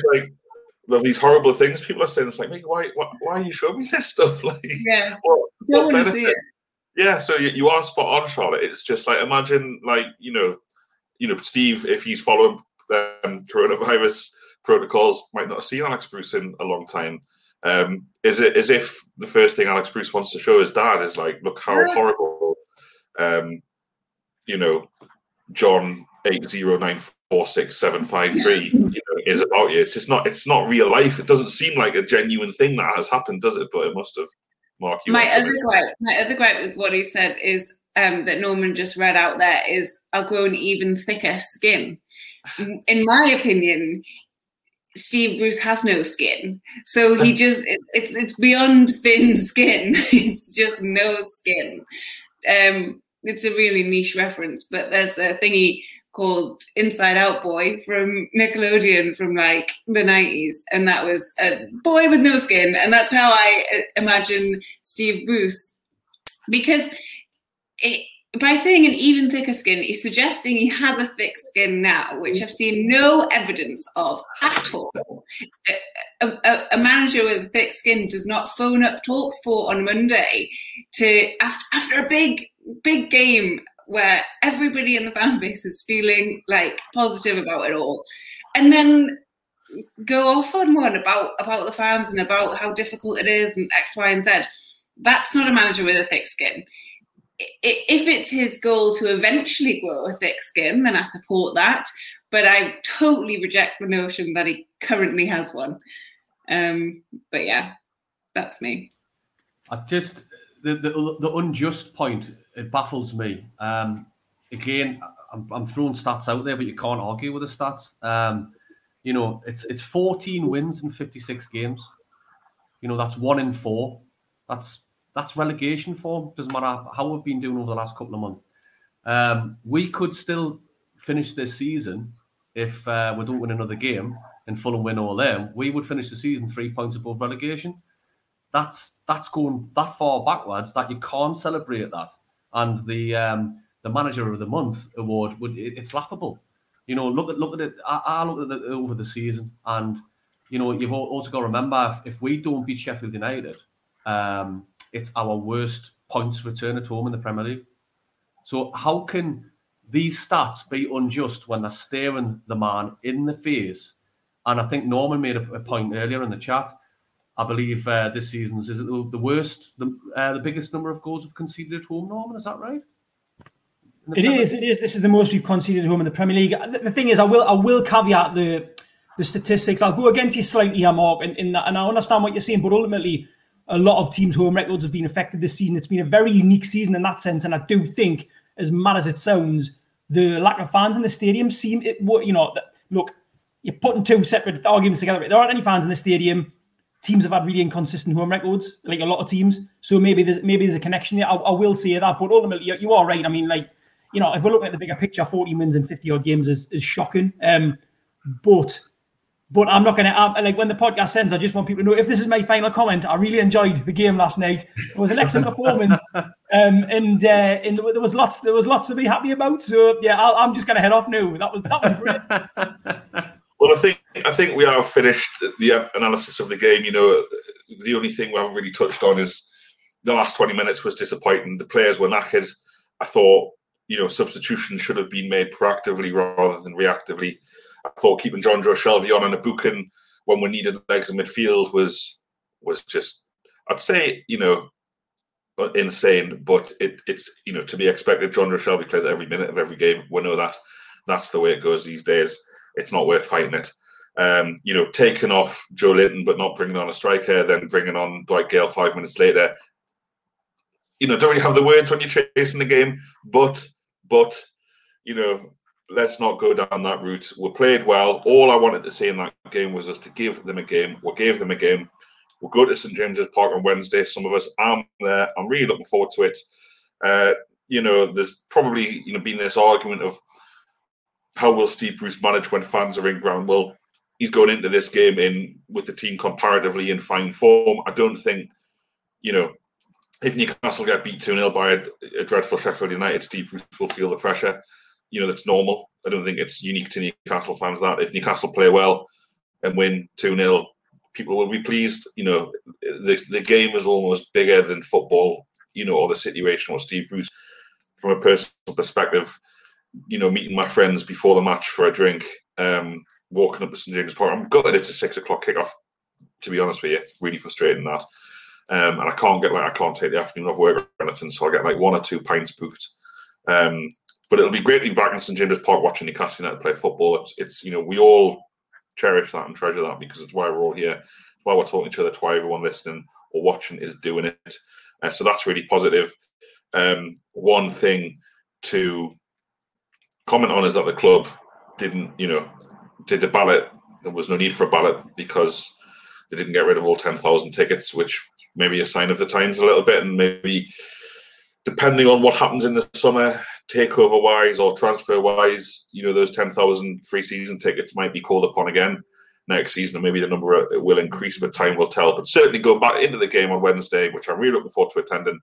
like these horrible things people are saying. It's like, Mickey, why, why, why are you showing me this stuff? Like, yeah, what, what benefit? See it. Yeah, so you, you are spot on, Charlotte. It's just like imagine, like you know, you know, Steve, if he's following um, coronavirus protocols, might not have seen Alex Bruce in a long time. Um, is it as if the first thing Alex Bruce wants to show his dad is like, look how horrible, um, you know, John eight zero nine four six seven five three, you know, is about you. It's just not. It's not real life. It doesn't seem like a genuine thing that has happened, does it? But it must have. Mark, my other gripe, my other gripe with what he said is um, that Norman just read out there is I'll grow an even thicker skin. In my opinion, Steve Bruce has no skin, so he just it, it's it's beyond thin skin. it's just no skin. Um, it's a really niche reference, but there's a thingy called Inside Out Boy from Nickelodeon from like the 90s, and that was a boy with no skin, and that's how I uh, imagine Steve Bruce because it, by saying an even thicker skin, he's suggesting he has a thick skin now, which I've seen no evidence of at all. A, a, a manager with a thick skin does not phone up Talksport on Monday to after, after a big big game where everybody in the fan base is feeling like positive about it all, and then go off on one about about the fans and about how difficult it is and X, Y, and Z. That's not a manager with a thick skin if it's his goal to eventually grow a thick skin, then I support that. But I totally reject the notion that he currently has one. Um, but yeah, that's me. I just the, the, the unjust point it baffles me. Um, again, I'm, I'm, throwing stats out there, but you can't argue with the stats. Um, you know, it's it's 14 wins in 56 games. You know, that's one in four. That's that's relegation form. Doesn't matter how we've been doing over the last couple of months. Um, we could still finish this season if uh, we don't win another game and Fulham win all them. We would finish the season three points above relegation. That's that's going that far backwards that you can't celebrate that. And the um, the manager of the month award would it, it's laughable. You know, look at look at it. I, I look at it over the season, and you know you've also got to remember if, if we don't beat Sheffield United, um, it's our worst points return at home in the Premier League. So how can these stats be unjust when they're staring the man in the face? And I think Norman made a, a point earlier in the chat. I believe uh, this season's is it the, the worst, the, uh, the biggest number of goals we've conceded at home. Norman, is that right? It is. It is. This is the most we've conceded at home in the Premier League. The, the thing is, I will. I will caveat the the statistics. I'll go against you slightly here, Mark, and, and I understand what you're saying, but ultimately, a lot of teams' home records have been affected this season. It's been a very unique season in that sense, and I do think, as mad as it sounds, the lack of fans in the stadium seem it. You know, look, you're putting two separate arguments together. There aren't any fans in the stadium. Teams have had really inconsistent home records, like a lot of teams. So maybe there's maybe there's a connection there. I, I will say that, but ultimately, you, you are right. I mean, like you know, if we're looking at the bigger picture, 40 wins in 50 odd games is, is shocking. Um, but but I'm not going to like when the podcast ends. I just want people to know if this is my final comment. I really enjoyed the game last night. It was an excellent performance, um, and uh, and there was lots there was lots to be happy about. So yeah, i am just going to head off now. That was that was great. well, I think I think we have finished the analysis of the game. You know, the only thing we haven't really touched on is the last 20 minutes was disappointing. The players were knackered. I thought you know substitutions should have been made proactively rather than reactively. I thought keeping Jonjo Shelvey on and Ibukin when we needed legs in midfield was was just I'd say you know insane, but it, it's you know to be expected. Jonjo Shelvey plays every minute of every game. We know that that's the way it goes these days. It's not worth fighting it. Um, you know, taking off Joelinton but not bringing on a striker, then bringing on Dwight Gayle five minutes later. You know, don't really have the words when you're chasing the game, but but you know, let's not go down that route. We played well. All I wanted to say in that game was just to give them a game. We gave them a game. We'll go to St James's Park on Wednesday. Some of us, I'm there. I'm really looking forward to it. Uh, you know, there's probably you know been this argument of how will Steve Bruce manage when fans are in ground. Well, he's going into this game in with the team comparatively in fine form. I don't think, you know, if Newcastle get beat 2 0 by a, a, dreadful Sheffield United, Steve Bruce will feel the pressure you know that's normal. I don't think it's unique to Newcastle fans that if Newcastle play well and win two 0 people will be pleased. You know, the the game is almost bigger than football. You know, or the situation or Steve Bruce from a personal perspective. You know, meeting my friends before the match for a drink, um, walking up to St James Park. I'm gutted it's a six o'clock kickoff. To be honest with you, really frustrating that. Um, and I can't get like I can't take the afternoon off work or anything, so I get like one or two pints booked. Um, but it'll be great to back in St James's Park watching Newcastle United play football. It's, it's you know we all cherish that and treasure that because it's why we're all here. It's why we're talking to each other. It's why everyone listening or watching is doing it. Uh, so that's really positive. Um, one thing to comment on is that the club didn't, you know, did a ballot. There was no need for a ballot because they didn't get rid of all 10,000 tickets, which maybe a sign of the times a little bit. And maybe depending on what happens in the summer, takeover wise or transfer wise, you know, those 10,000 free season tickets might be called upon again next season, and maybe the number will increase, but time will tell. But certainly going back into the game on Wednesday, which I'm really looking forward to attending,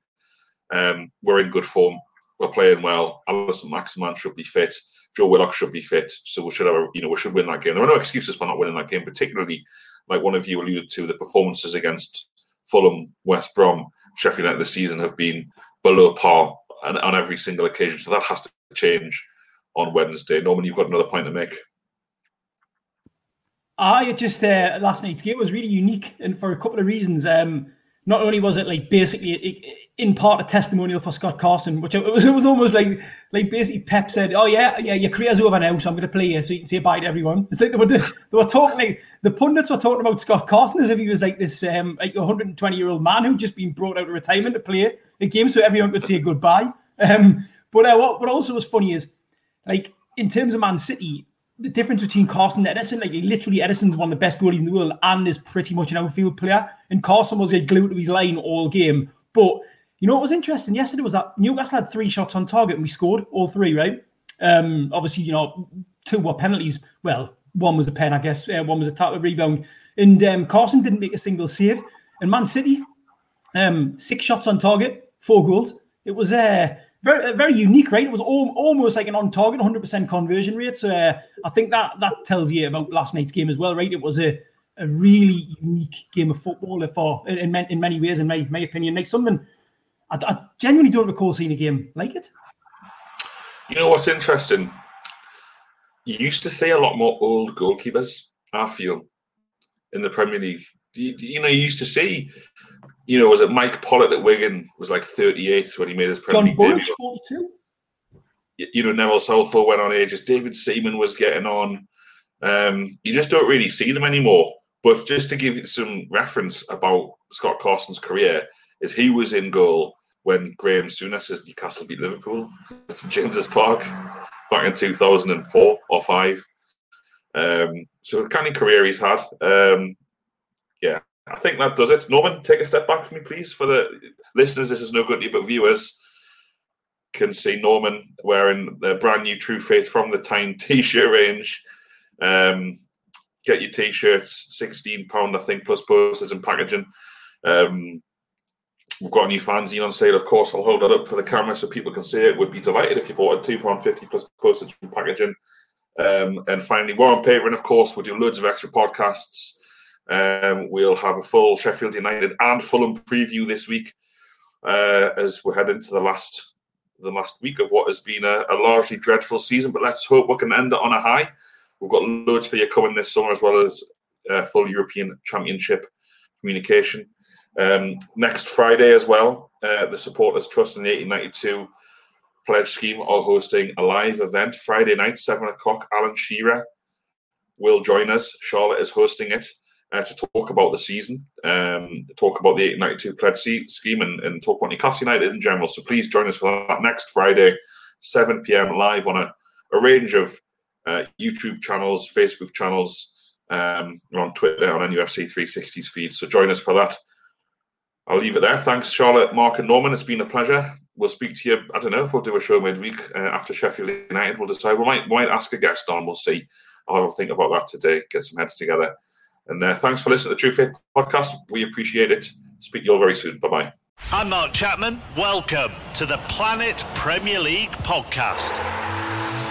um, we're in good form. We're playing well. Allan Maximin should be fit. Joe Willock should be fit. So we should have, a, you know, we should win that game. There are no excuses for not winning that game, particularly like one of you alluded to, the performances against Fulham, West Brom, Sheffield United this season have been below par on, on every single occasion. So that has to change on Wednesday. Norman, you've got another point to make. I just uh, last night's game was really unique, and for a couple of reasons. Um, not only was it like basically in part a testimonial for Scott Carson, which it was, it was almost like like basically Pep said, "Oh yeah, yeah, your career's over now, so I'm going to play you, so you can say bye to everyone." It's like they were they were talking like the pundits were talking about Scott Carson as if he was like this um, like 120 year old man who'd just been brought out of retirement to play a game so everyone could say goodbye. Um, but uh, what, what also was funny is, like, in terms of Man City, the difference between Carson and Ederson, like, literally, Ederson's one of the best goalies in the world and is pretty much an outfield player. And Carson was a glued to his line all game. But you know what was interesting yesterday was that Newcastle had three shots on target and we scored all three, right? Um, obviously, you know, two were penalties. Well, one was a pen, I guess. Uh, one was a tap rebound. And um, Carson didn't make a single save. And Man City, um, six shots on target, four goals. It was uh, very, very unique, right? It was all, almost like an on target, 100% conversion rate. So uh, I think that that tells you about last night's game as well, right? It was a, a really unique game of football for in, in many ways, in my, my opinion. Like something I, I genuinely don't recall seeing a game like it. You know what's interesting? You used to see a lot more old goalkeepers, I feel, in the Premier League. You, you know, you used to see you know, was it Mike Pollitt at Wigan was like 38th when he made his Premier League debut? 42. You know, Neville Southall went on ages. David Seaman was getting on. Um, you just don't really see them anymore. But just to give you some reference about Scott Carson's career, is he was in goal when Graham Souness's Newcastle beat Liverpool at St James's Park. back in 2004 or five. Um, so the kind of career he's had. Um, yeah, I think that does it. Norman, take a step back for me, please. For the listeners, this is no good to you, but viewers can see Norman wearing the brand new True Faith from the Time t-shirt range. Um, get your t-shirts, sixteen pound, I think, plus postage and packaging. Um, we've got a new fanzine on sale, of course. I'll hold that up for the camera so people can see it. Would be delighted if you bought a two pound fifty plus postage and packaging. Um, and finally, Warren Patreon, of course, we'll do loads of extra podcasts. Um, we'll have a full Sheffield United and Fulham preview this week uh, as we head into the last the last week of what has been a, a, largely dreadful season. But let's hope we can end it on a high. We've got loads for you coming this summer, as well as uh, full European Championship communication. Um, next Friday as well, uh, the Supporters Trust and the 1892 Pledge Scheme are hosting a live event Friday night, 7 o'clock. Alan Shearer will join us. Charlotte is hosting it uh, to talk about the season, um, talk about the 1892 Pledge Scheme, and, and talk about Newcastle United in general. So please join us for that next Friday, 7 p.m. live on a, a range of uh, YouTube channels, Facebook channels, um, on Twitter, on NUFC 360's feed. So join us for that. I'll leave it there. Thanks, Charlotte, Mark, and Norman. It's been a pleasure. We'll speak to you. I don't know if we'll do a show midweek uh, after Sheffield United. We'll decide. We might we might ask a guest on. We'll see. I'll think about that today. Get some heads together. And uh, thanks for listening to the True Faith podcast. We appreciate it. Speak to you all very soon. Bye bye. I'm Mark Chapman. Welcome to the Planet Premier League podcast.